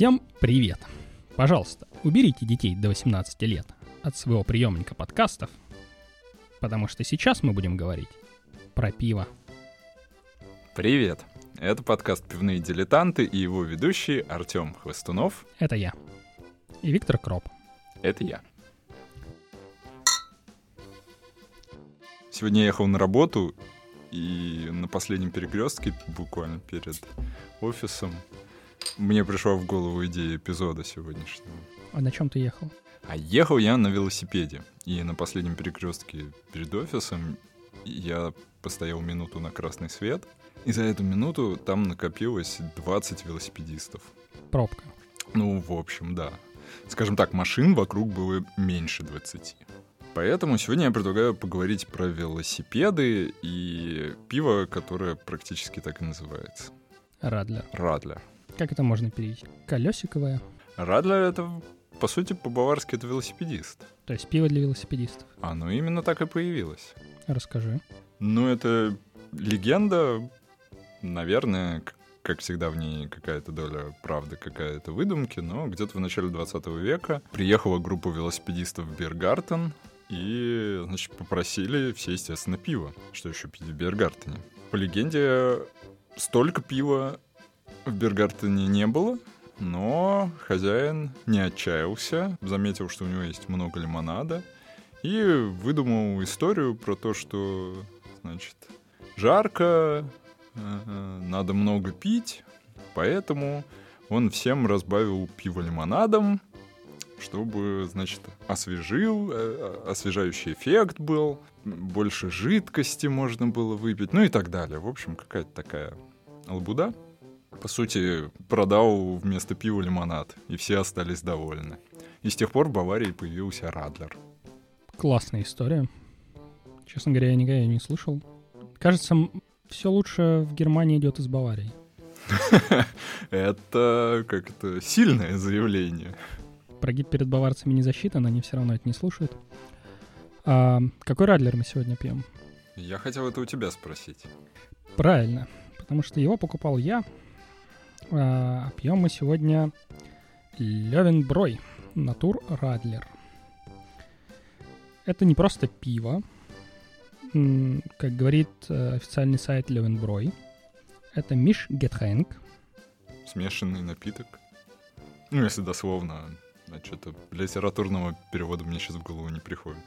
Всем привет! Пожалуйста, уберите детей до 18 лет от своего приемника подкастов, потому что сейчас мы будем говорить про пиво. Привет! Это подкаст «Пивные дилетанты» и его ведущий Артем Хвостунов. Это я. И Виктор Кроп. Это я. Сегодня я ехал на работу, и на последнем перекрестке, буквально перед офисом, мне пришла в голову идея эпизода сегодняшнего. А на чем ты ехал? А ехал я на велосипеде. И на последнем перекрестке перед офисом я постоял минуту на красный свет. И за эту минуту там накопилось 20 велосипедистов. Пробка. Ну, в общем, да. Скажем так, машин вокруг было меньше 20. Поэтому сегодня я предлагаю поговорить про велосипеды и пиво, которое практически так и называется. Радлер. Радлер. Как это можно перейти? Колесиковое. Радлер — это, по сути, по-баварски это велосипедист. То есть пиво для велосипедистов. Оно именно так и появилось. Расскажи. Ну, это легенда, наверное, как всегда в ней какая-то доля правды, какая-то выдумки, но где-то в начале 20 века приехала группа велосипедистов в Бергартен, и, значит, попросили все, естественно, пиво. Что еще пить в Бергартене? По легенде, столько пива в Бергартене не было, но хозяин не отчаялся, заметил, что у него есть много лимонада, и выдумал историю про то, что, значит, жарко, э, надо много пить, поэтому он всем разбавил пиво лимонадом, чтобы, значит, освежил, э, освежающий эффект был, больше жидкости можно было выпить, ну и так далее. В общем, какая-то такая лабуда. По сути, продал вместо пива лимонад, и все остались довольны. И с тех пор в Баварии появился Радлер. Классная история. Честно говоря, я никогда её не слышал. Кажется, все лучше в Германии идет из Баварии. Это как то сильное заявление. Прогиб перед баварцами не засчитан, они все равно это не слушают. А, какой Радлер мы сегодня пьем? Я хотел это у тебя спросить. Правильно, потому что его покупал я. А, пьем мы сегодня Левенброй Натур Радлер. Это не просто пиво, как говорит э, официальный сайт Левенброй. Это Миш Гетхэнк. Смешанный напиток. Ну, если дословно, значит, для литературного перевода мне сейчас в голову не приходит.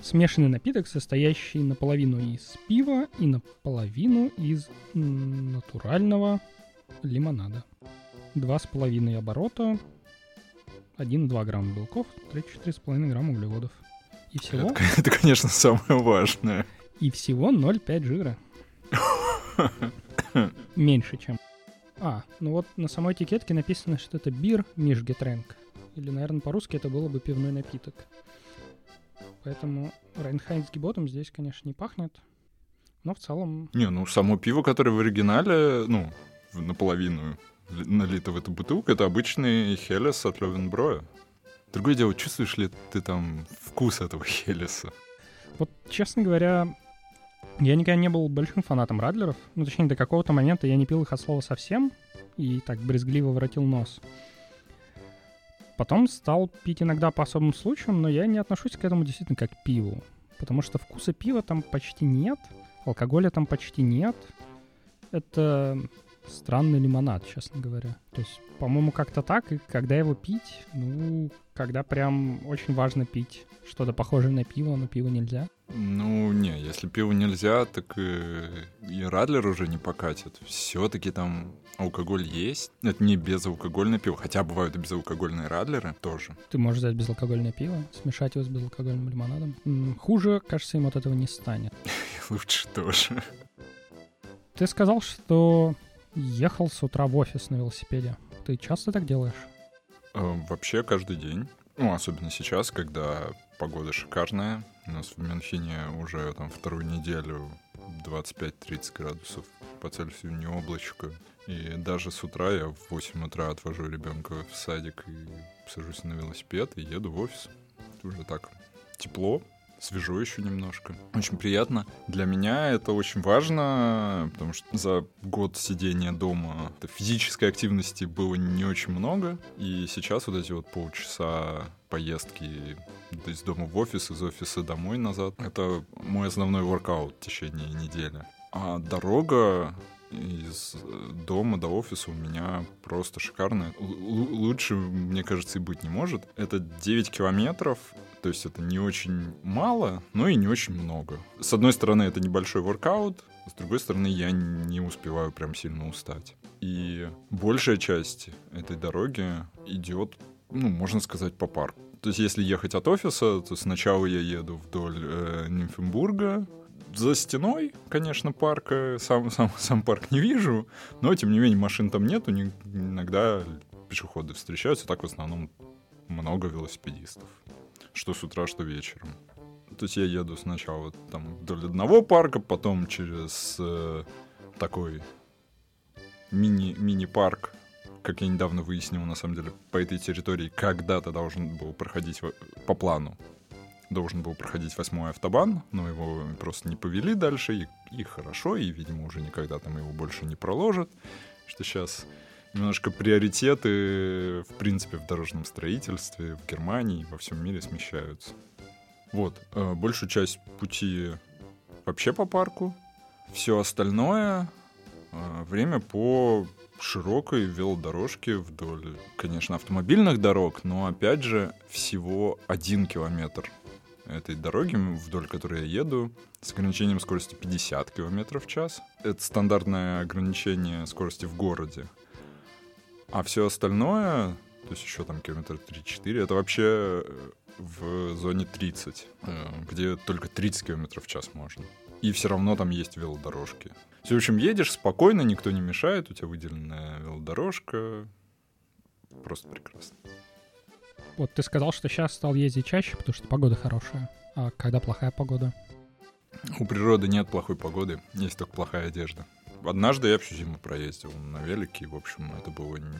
Смешанный напиток, состоящий наполовину из пива и наполовину из натурального лимонада. Два с половиной оборота, 1,2 грамма белков, 3-4,5 грамма углеводов. И всего, Это, это, конечно, самое важное. и всего 0,5 жира. Меньше, чем. А, ну вот на самой этикетке написано, что это бир Мишгетренк. Или, наверное, по-русски это было бы пивной напиток. Поэтому Reinheitsgebot ом здесь, конечно, не пахнет. Но в целом Не, ну само пиво, которое в оригинале, ну, наполовину налито в эту бутылку, это обычный Helles от Левенброя. Другое дело, чувствуешь ли ты там вкус этого Helles а? Вот, честно говоря, я никогда не был большим фанатом Радлеров. Ну, точнее, до какого-то момента я не пил их от слова совсем и так брезгливо воротил нос. Потом стал пить иногда по особым случаям, но я не отношусь к этому действительно как к пиву. Потому что вкуса пива там почти нет, алкоголя там почти нет. Это странный лимонад, честно говоря. То есть, по-моему, как-то так. И когда его пить, ну, когда прям очень важно пить что-то похожее на пиво, но пиво нельзя. Ну, не, если пиво нельзя, так и, и Радлер уже не покатит. Все-таки там алкоголь есть. Это не безалкогольное пиво, хотя бывают и безалкогольные Радлеры тоже. Ты можешь взять безалкогольное пиво, смешать его с безалкогольным лимонадом. М, Хуже, кажется, им от этого не станет. Лучше тоже. Ты сказал, что ехал с утра в офис на велосипеде. Ты часто так делаешь? Э, Вообще каждый день. Ну, особенно сейчас, когда погода шикарная. У нас в Мюнхене уже там вторую неделю 25-30 градусов по Цельсию не облачко. И даже с утра я в 8 утра отвожу ребенка в садик и сажусь на велосипед и еду в офис. Уже так тепло, свежо еще немножко. Очень приятно. Для меня это очень важно, потому что за год сидения дома физической активности было не очень много. И сейчас вот эти вот полчаса поездки из дома в офис, из офиса домой назад, это мой основной воркаут в течение недели. А дорога из дома до офиса у меня просто шикарная. Л- лучше, мне кажется, и быть не может. Это 9 километров, то есть это не очень мало, но и не очень много. С одной стороны, это небольшой воркаут, с другой стороны, я не успеваю прям сильно устать. И большая часть этой дороги идет, ну, можно сказать, по парку. То есть, если ехать от офиса, то сначала я еду вдоль э, Нимфенбурга, за стеной, конечно, парка, сам, сам, сам парк не вижу, но, тем не менее, машин там нету, иногда пешеходы встречаются, так в основном много велосипедистов, что с утра, что вечером. То есть я еду сначала там вдоль одного парка, потом через э, такой мини, мини-парк, как я недавно выяснил, на самом деле, по этой территории когда-то должен был проходить по плану должен был проходить восьмой автобан, но его просто не повели дальше, и, и хорошо, и, видимо, уже никогда там его больше не проложат, что сейчас немножко приоритеты, в принципе, в дорожном строительстве в Германии во всем мире смещаются. Вот, э, большую часть пути вообще по парку, все остальное э, время по широкой велодорожке вдоль, конечно, автомобильных дорог, но опять же всего один километр этой дороги, вдоль которой я еду, с ограничением скорости 50 км в час. Это стандартное ограничение скорости в городе. А все остальное, то есть еще там километр 3-4, это вообще э, в зоне 30, э, где только 30 км в час можно. И все равно там есть велодорожки. В общем, едешь спокойно, никто не мешает, у тебя выделенная велодорожка. Просто прекрасно. Вот ты сказал, что сейчас стал ездить чаще, потому что погода хорошая. А когда плохая погода? У природы нет плохой погоды, есть только плохая одежда. Однажды я всю зиму проездил на велике, и, в общем, это было не,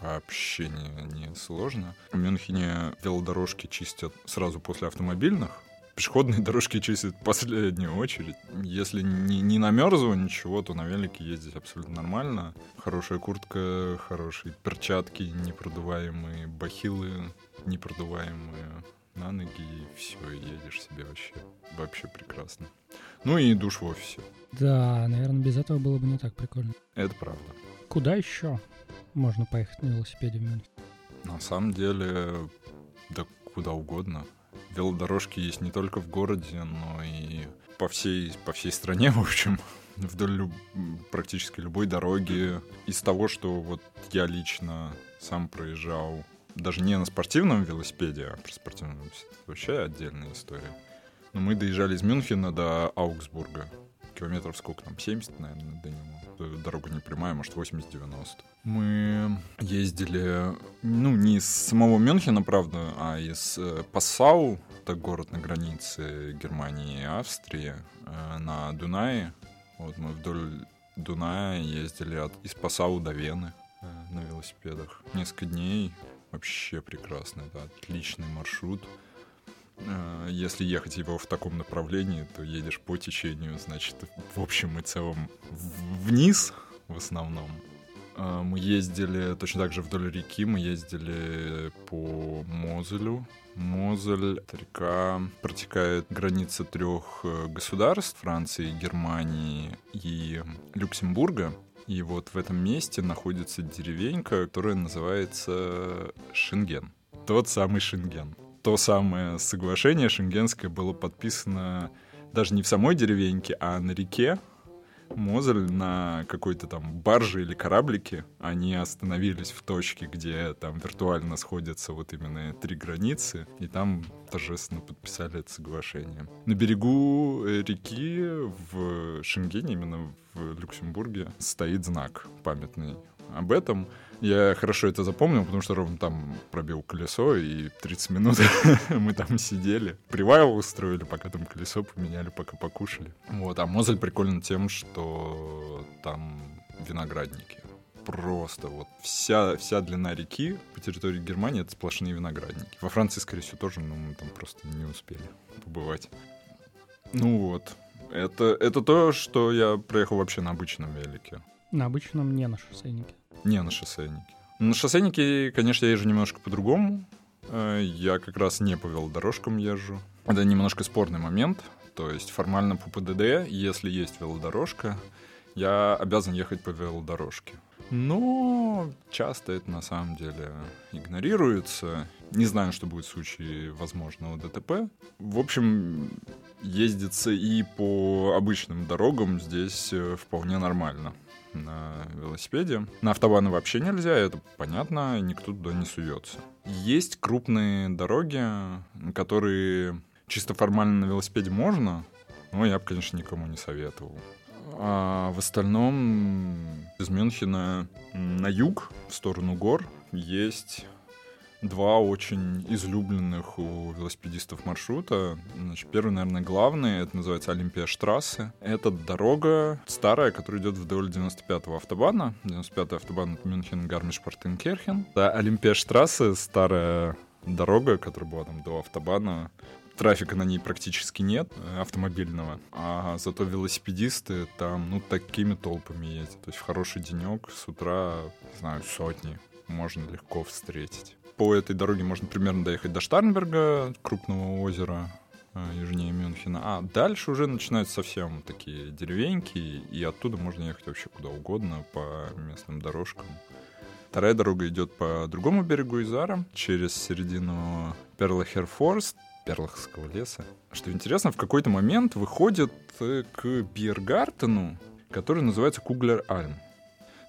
вообще не, не сложно. В Мюнхене велодорожки чистят сразу после автомобильных, пешеходные дорожки чистят в последнюю очередь. Если не, не намерзло ничего, то на велике ездить абсолютно нормально. Хорошая куртка, хорошие перчатки, непродуваемые бахилы, непродуваемые на ноги, и все, едешь себе вообще, вообще прекрасно. Ну и душ в офисе. Да, наверное, без этого было бы не так прикольно. Это правда. Куда еще можно поехать на велосипеде в Мюнхен? На самом деле, да куда угодно. Велодорожки есть не только в городе, но и по всей, по всей стране, в общем, вдоль люб, практически любой дороги. Из того, что вот я лично сам проезжал даже не на спортивном велосипеде, а про спортивном велосипеде. Вообще отдельная история. Но мы доезжали из Мюнхена до Аугсбурга. Километров сколько там? 70, наверное, до него. Дорога не прямая, может, 80-90. Мы ездили, ну, не из самого Мюнхена, правда, а из э, Пассау, это город на границе Германии и Австрии, э, на Дунае. Вот мы вдоль Дуная ездили от, из Пассау до Вены э, на велосипедах. Несколько дней вообще прекрасно, это отличный маршрут. Э, если ехать его в таком направлении, то едешь по течению, значит, в общем и целом вниз в основном. Э, мы ездили точно так же вдоль реки, мы ездили по Мозелю. Мозель, река, протекает граница трех э, государств, Франции, Германии и Люксембурга. И вот в этом месте находится деревенька, которая называется Шенген. Тот самый Шенген. То самое соглашение шенгенское было подписано даже не в самой деревеньке, а на реке, Мозель на какой-то там барже или кораблике. Они остановились в точке, где там виртуально сходятся вот именно три границы, и там торжественно подписали это соглашение. На берегу э, реки в Шенгене, именно в Люксембурге, стоит знак памятный об этом. Я хорошо это запомнил, потому что ровно там пробил колесо, и 30 минут мы там сидели. Привал устроили, пока там колесо поменяли, пока покушали. Вот, а Мозель прикольно тем, что там виноградники. просто вот вся, вся длина реки по территории Германии — это сплошные виноградники. Во Франции, скорее всего, тоже, но мы там просто не успели побывать. Ну вот. Это, это то, что я проехал вообще на обычном велике. На обычном, не на шоссейнике. Не на шоссейнике. На шоссейнике, конечно, я езжу немножко по-другому. Э, я как раз не по велодорожкам езжу. Это немножко спорный момент. То есть формально по ПДД, если есть велодорожка, я обязан ехать по велодорожке. Но часто это на самом деле игнорируется. Не знаю, что будет в случае возможного ДТП. В общем, ездиться и по обычным дорогам здесь э, вполне нормально на велосипеде. На автобаны вообще нельзя, это понятно, никто туда не суется. Есть крупные дороги, которые чисто формально на велосипеде можно, но я бы, конечно, никому не советовал. А в остальном из Мюнхена на юг, в сторону гор, есть два очень излюбленных у велосипедистов маршрута. Значит, первый, наверное, главный, это называется Olympiastraße. Это дорога старая, которая идет вдоль 95-го автобана. 95-й автобан — Мюнхен, Гармиш-Партенкирхен. Да, Olympiastraße — старая дорога, которая была там до автобана, трафика на ней практически нет э, автомобильного, а зато велосипедисты там, ну, такими толпами ездят. То есть в хороший денек с утра, не знаю, сотни можно легко встретить. По этой дороге можно примерно доехать до Штарнберга, крупного озера, э, южнее Мюнхена. А дальше уже начинаются совсем такие деревеньки, и оттуда можно ехать вообще куда угодно по местным дорожкам. Вторая дорога идет по другому берегу Изара, через середину Перлахерфорст, Перлахского леса. Что интересно, в какой-то момент выходит э, к Биргартену, который называется Куглер Альм.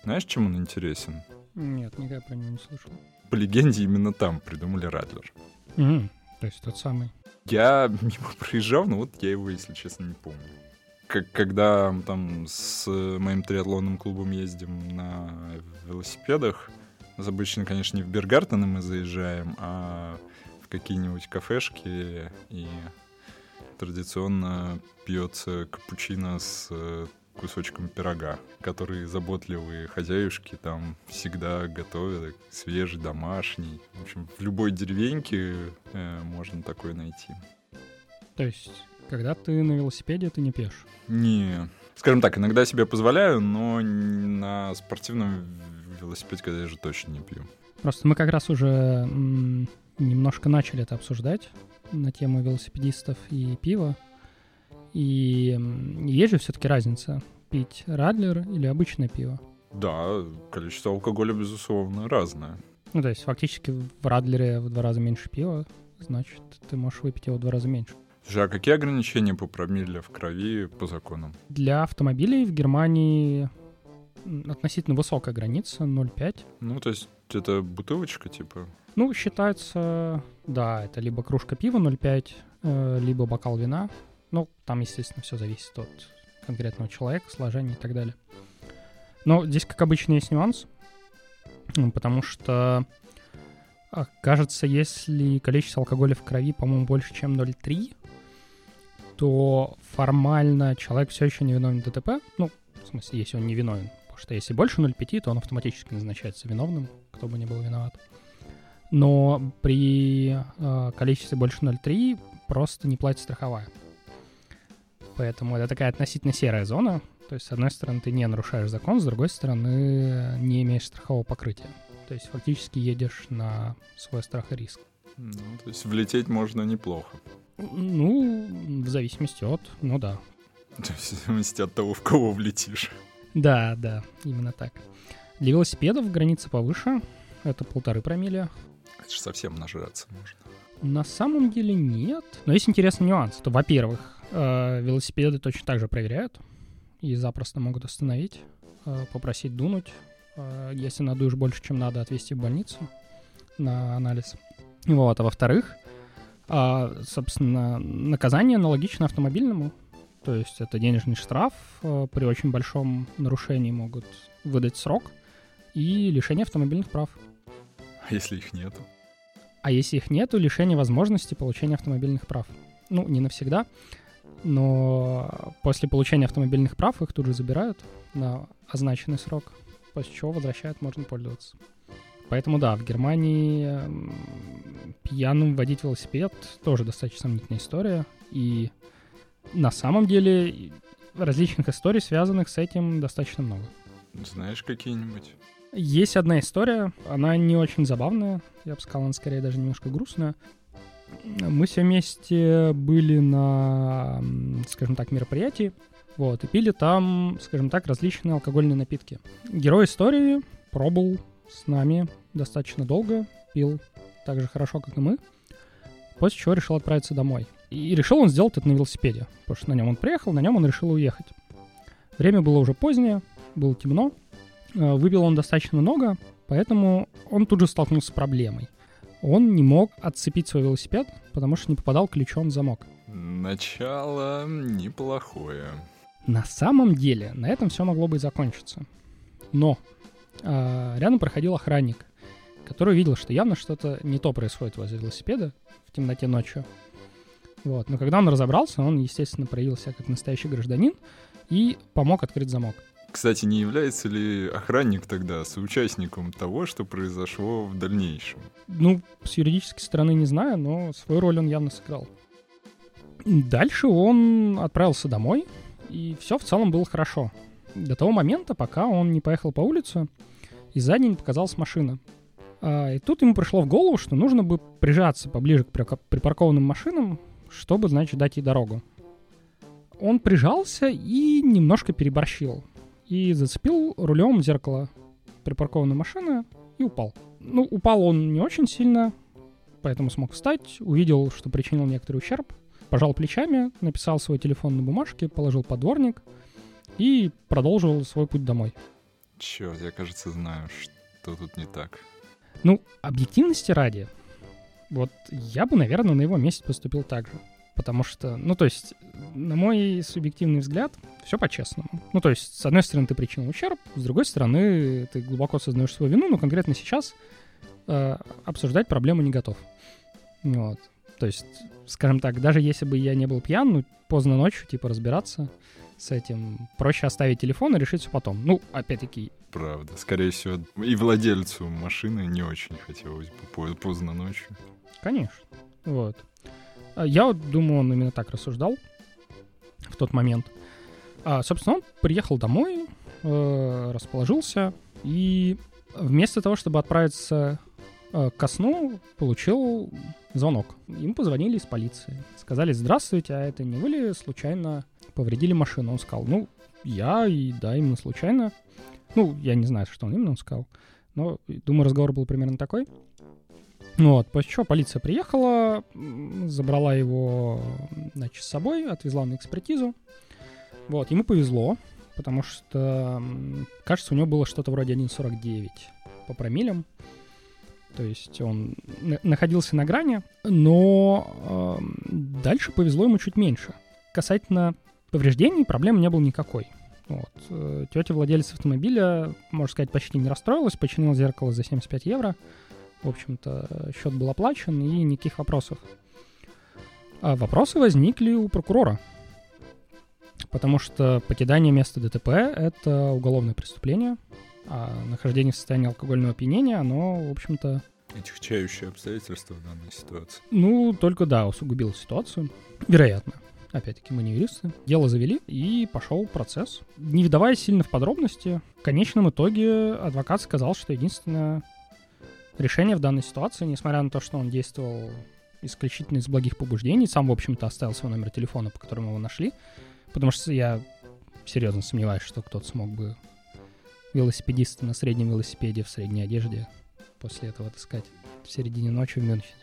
Знаешь, чем он интересен? Нет, никогда про него не слышал. По легенде, именно там придумали Радлер. Mm, то есть тот самый. Я мимо проезжал, но вот я его, если честно, не помню. Как, когда там с моим триатлонным клубом ездим на велосипедах, обычно, конечно, не в Бергартены мы заезжаем, а в какие-нибудь кафешки, и традиционно пьется капучино с кусочком пирога, который заботливые хозяюшки там всегда готовят, свежий, домашний. В общем, в любой деревеньке э, можно такое найти. То есть, когда ты на велосипеде, ты не пьешь? Не. Скажем так, иногда себе позволяю, но на спортивном велосипеде, когда я же точно не пью. Просто мы как раз уже немножко начали это обсуждать на тему велосипедистов и пива. И есть же все-таки разница пить Радлер или обычное пиво? Да, количество алкоголя, безусловно, разное. Ну, то есть фактически в Радлере в два раза меньше пива, значит, ты можешь выпить его в два раза меньше. Слушай, а какие ограничения по промилле в крови по законам? Для автомобилей в Германии относительно высокая граница, 0,5. Ну, то есть это бутылочка, типа? Ну, считается, да, это либо кружка пива 0,5, э, либо бокал вина ну, там, естественно, все зависит от конкретного человека, сложения и так далее. Но здесь, как обычно, есть нюанс, потому что, а, кажется, если количество алкоголя в крови, по-моему, больше, чем 0,3, то формально человек все еще не виновен в ДТП. Ну, в смысле, если он не виновен. Потому что если больше 0,5, то он автоматически назначается виновным, кто бы ни был виноват. Но при э, количестве больше 0,3 просто не платит страховая. Поэтому это такая относительно серая зона. То есть, с одной стороны, ты не нарушаешь закон, с другой стороны, не имеешь страхового покрытия. То есть, фактически едешь на свой страх и риск. Ну, то есть, влететь можно неплохо. Ну, в зависимости от, ну да. В зависимости от того, в кого влетишь. Да, да, именно так. Для велосипедов граница повыше, это полторы промилле. Это же совсем нажраться можно. На самом деле нет. Но есть интересный нюанс. То, во-первых, Э, велосипеды точно так же проверяют и запросто могут остановить, э, попросить дунуть. Э, если надуешь больше, чем надо, отвезти в больницу на анализ. Вот, а во-вторых, собственно, наказание аналогично автомобильному. То есть это денежный штраф, при очень большом нарушении могут выдать срок и лишение автомобильных прав. А если их нету? А если их нету, лишение возможности получения автомобильных прав. Ну, не навсегда но после получения автомобильных прав их тут же забирают на означенный срок. после чего возвращают, можно пользоваться. Поэтому да, в Германии пьяным водить велосипед тоже достаточно сомнительная история. И на самом деле различных историй, связанных с этим, достаточно много. Знаешь какие-нибудь? Есть одна история, она не очень забавная, я бы сказал, она скорее даже немножко грустная. Мы все вместе были на, скажем так, мероприятии, вот, и пили там, скажем так, различные алкогольные напитки. Герой истории пробовал с нами достаточно долго, пил так же хорошо, как и мы, после чего решил отправиться домой. И решил он сделать это на велосипеде, потому что на нем он приехал, на нем он решил уехать. Время было уже позднее, было темно, выпил он достаточно много, поэтому он тут же столкнулся с проблемой. Он не мог отцепить свой велосипед, потому что не попадал ключом в замок. Начало неплохое. На самом деле, на этом все могло бы и закончиться. Но а, рядом проходил охранник, который увидел, что явно что-то не то происходит возле велосипеда в темноте ночью. Вот. Но когда он разобрался, он, естественно, проявил себя как настоящий гражданин и помог открыть замок. Кстати, не является ли охранник тогда соучастником того, что произошло в дальнейшем? Ну, с юридической стороны не знаю, но свою роль он явно сыграл. Дальше он отправился домой, и все в целом было хорошо. До того момента, пока он не поехал по улице, и сзади не показалась машина. А, и тут ему пришло в голову, что нужно бы прижаться поближе к припаркованным машинам, чтобы, значит, дать ей дорогу. Он прижался и немножко переборщил. И зацепил рулем зеркало припаркованной машины и упал. Ну, упал он не очень сильно, поэтому смог встать, увидел, что причинил некоторый ущерб, пожал плечами, написал свой телефон на бумажке, положил под дворник и продолжил свой путь домой. Черт, я, кажется, знаю, что тут не так. Ну, объективности ради, вот я бы, наверное, на его месте поступил так же. Потому что, ну, то есть, на мой субъективный взгляд, все по-честному. Ну, то есть, с одной стороны, ты причинил ущерб, с другой стороны, ты глубоко осознаешь свою вину, но конкретно сейчас э, обсуждать проблему не готов. Вот. То есть, скажем так, даже если бы я не был пьян, ну, поздно ночью, типа, разбираться с этим, проще оставить телефон и решить все потом. Ну, опять-таки, Правда. Скорее всего, и владельцу машины не очень хотелось бы по- поздно ночью. Конечно. Вот. А Я вот думаю, он именно так рассуждал в тот момент. А, собственно, он приехал домой, э, расположился, и вместо того, чтобы отправиться э, ко сну, получил звонок. Ему позвонили из полиции. Сказали, здравствуйте, а это не вы ли случайно повредили машину? Он сказал, ну, я, и да, именно случайно. Ну, я не знаю, что он именно сказал, но, думаю, разговор был примерно такой. Вот, после чего полиция приехала, забрала его, значит, с собой, отвезла на экспертизу. Вот, ему повезло, потому что, кажется, у него было что-то вроде 1,49 по промилям. То есть он на- находился на грани, но эм, дальше повезло ему чуть меньше. Касательно повреждений проблем не было никакой. Вот. э, Тетя владелец автомобиля, можно сказать, почти не расстроилась, починила зеркало за 75 евро. В общем-то, счет был оплачен и никаких вопросов. А вопросы возникли у прокурора. Потому что покидание места ДТП — это уголовное преступление, а нахождение в состоянии алкогольного опьянения, оно, в общем-то, Отягчающие обстоятельства в данной ситуации. ну, только да, усугубило ситуацию. Вероятно. Опять-таки, мы не юристы. Дело завели, и пошел процесс. Не вдаваясь сильно в подробности, в конечном итоге адвокат сказал, что единственное решение в данной ситуации, несмотря на то, что он действовал исключительно из благих побуждений, сам, в общем-то, оставил свой номер телефона, по которому его нашли, потому что я серьезно сомневаюсь, что кто-то смог бы велосипедиста на среднем велосипеде в средней одежде после этого отыскать в середине ночи в Мюнхене.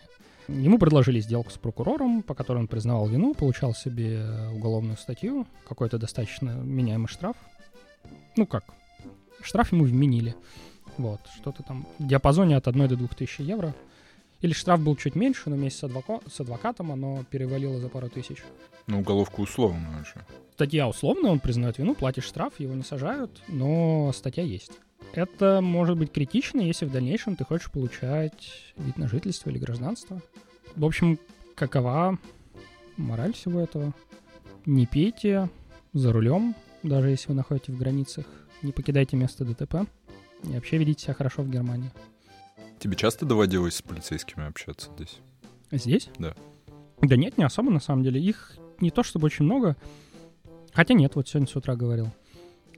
Ему предложили сделку с прокурором, по которой он признавал вину, получал себе уголовную статью, какой-то достаточно меняемый штраф. Ну как, штраф ему вменили. Вот, что-то там в диапазоне от 1 до 2 тысяч евро. Или штраф был чуть меньше, но вместе с, адвока- с адвокатом оно перевалило за пару тысяч. Ну, уголовку условную же. Статья условная, он признает вину, платишь штраф, его не сажают, но статья есть. Это может быть критично, если в дальнейшем ты хочешь получать вид на жительство или гражданство. В общем, какова мораль всего этого? Не пейте за рулем, даже если вы находитесь в границах. Не покидайте место ДТП. И вообще ведите себя хорошо в Германии. Тебе часто доводилось с полицейскими общаться здесь? Здесь? Да. Да нет, не особо на самом деле. Их не то чтобы очень много. Хотя нет, вот сегодня с утра говорил.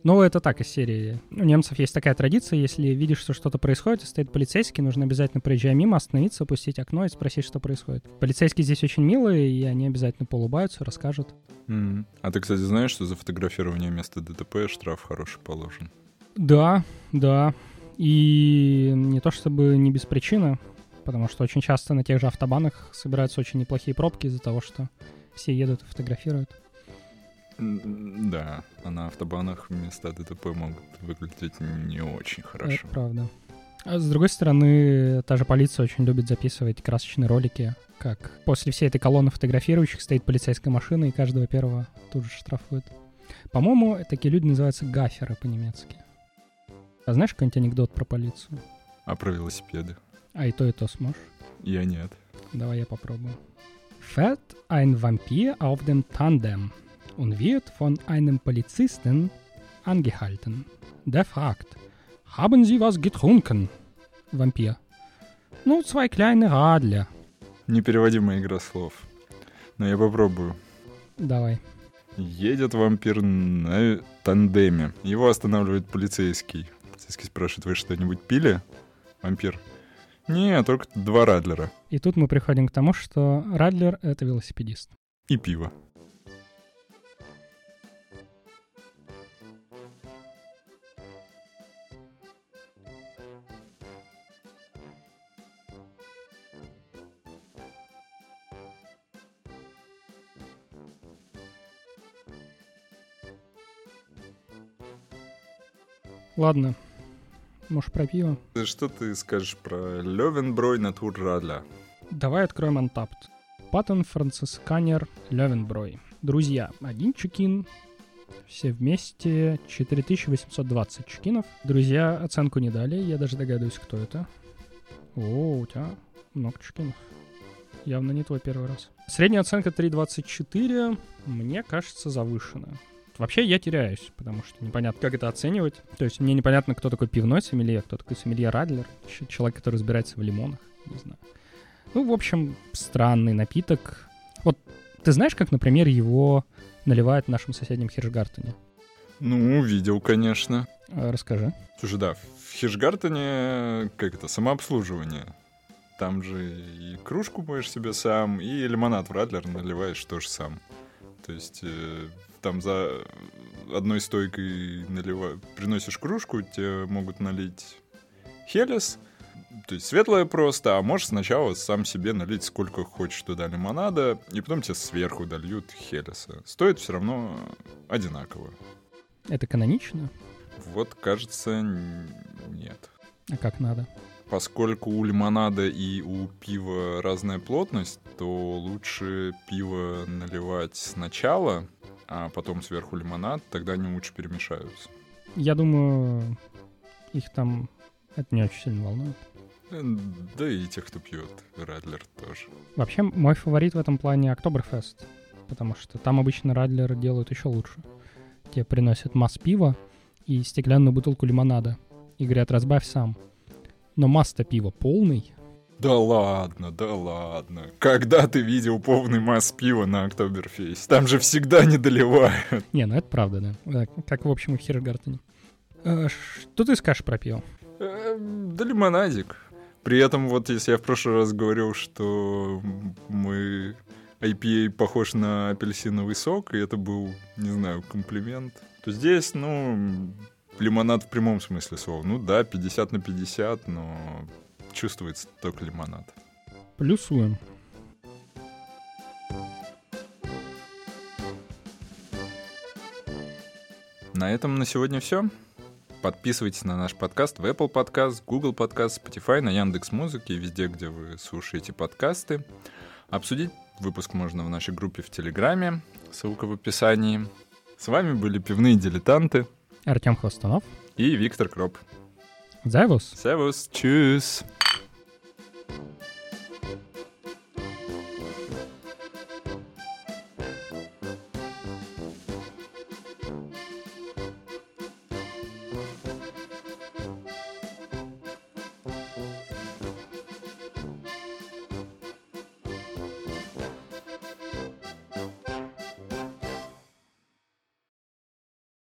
Но это так из серии. У немцев есть такая традиция, если видишь, что что-то происходит, и стоит полицейский, нужно обязательно, проезжая мимо, остановиться, опустить окно и спросить, что происходит. Полицейские здесь очень милые, и они обязательно поулыбаются, расскажут. М. А ты, кстати, знаешь, что за фотографирование места ДТП штраф хороший положен? Да, да. И не то чтобы не без причины, потому что очень часто на тех же автобанах собираются очень неплохие пробки из-за того, что все едут и фотографируют. Да, а на автобанах места ДТП могут выглядеть не очень хорошо. Это правда. А с другой стороны, та же полиция очень любит записывать красочные ролики, как после всей этой колонны фотографирующих стоит полицейская машина, и каждого первого тут же штрафуют. По-моему, такие люди называются гаферы по-немецки. А знаешь какой-нибудь анекдот про полицию? А про велосипеды? А и то, и то сможешь. Я нет. Давай я попробую. Fährt ein Vampir auf dem Tandem und wird von einem Polizisten angehalten. Der fragt, haben Sie was getrunken? Вампир. Ну, zwei kleine Radler. Непереводимая игра слов. Но я попробую. Давай. Едет вампир на тандеме. Его останавливает полицейский. Полицейский спрашивает, вы что-нибудь пили? Вампир. Не, только два радлера. И тут мы приходим к тому, что Радлер — это велосипедист. И пиво. Ладно. Может, про пиво? Что ты скажешь про Левенброй Натур Радля? Давай откроем Untapped. Паттон, Францисканер, Левенброй. Друзья, один чекин, все вместе 4820 чекинов. Друзья оценку не дали, я даже догадываюсь, кто это. О, у тебя много чекинов. Явно не твой первый раз. Средняя оценка 3.24, мне кажется, завышена. Вообще я теряюсь, потому что непонятно, как это оценивать. То есть мне непонятно, кто такой пивной сомелье, кто такой сомелье Радлер, человек, который разбирается в лимонах, не знаю. Ну, в общем, странный напиток. Вот ты знаешь, как, например, его наливают в нашем соседнем Хиршгартене? Ну, видел, конечно. Э, Расскажи. Слушай, да, в Хишгартене, как это, самообслуживание. Там же и кружку моешь себе сам, и лимонад в Радлер наливаешь тоже сам. То есть э, там за одной стойкой налива... приносишь кружку, тебе могут налить хелес, то есть светлое просто, а можешь сначала сам себе налить сколько хочешь туда лимонада, и потом тебе сверху дольют хелеса. Стоит все равно одинаково. Это канонично? Вот, кажется, нет. А как надо? Поскольку у лимонада и у пива разная плотность, то лучше пиво наливать сначала, а потом сверху лимонад, тогда они лучше перемешаются. Я думаю, их там это не очень сильно волнует. Э, Да и тех, кто пьет Радлер тоже. Вообще, мой фаворит в этом плане Октоберфест, потому что там обычно Радлер делают еще лучше. Тебе приносят масс пива и стеклянную бутылку лимонада и говорят, разбавь сам. Но масс-то пива полный. Да ладно, да ладно. Когда ты видел полный масс пива на Октоберфест? Там же всегда не доливают. Не, ну это правда, да. Как, в общем, и в Хиргартене. Э, Что ты скажешь про пиво? Э, Да лимонадик. При этом вот если я в прошлый раз говорил, что мы IPA похож на апельсиновый сок, и это был, не знаю, комплимент, то здесь, ну, лимонад в прямом смысле слова. Ну да, 50 на 50, но чувствуется только лимонад. Плюсуем. На этом на сегодня все. Подписывайтесь на наш подкаст в Apple Podcast, Google Podcast, Spotify, на Яндекс Музыке и везде, где вы слушаете подкасты. Обсудить выпуск можно в нашей группе в Телеграме, ссылка в описании. С вами были пивные дилетанты Артем Хвостунов. и Виктор Кроп. Зайвус. Servus, tschüss.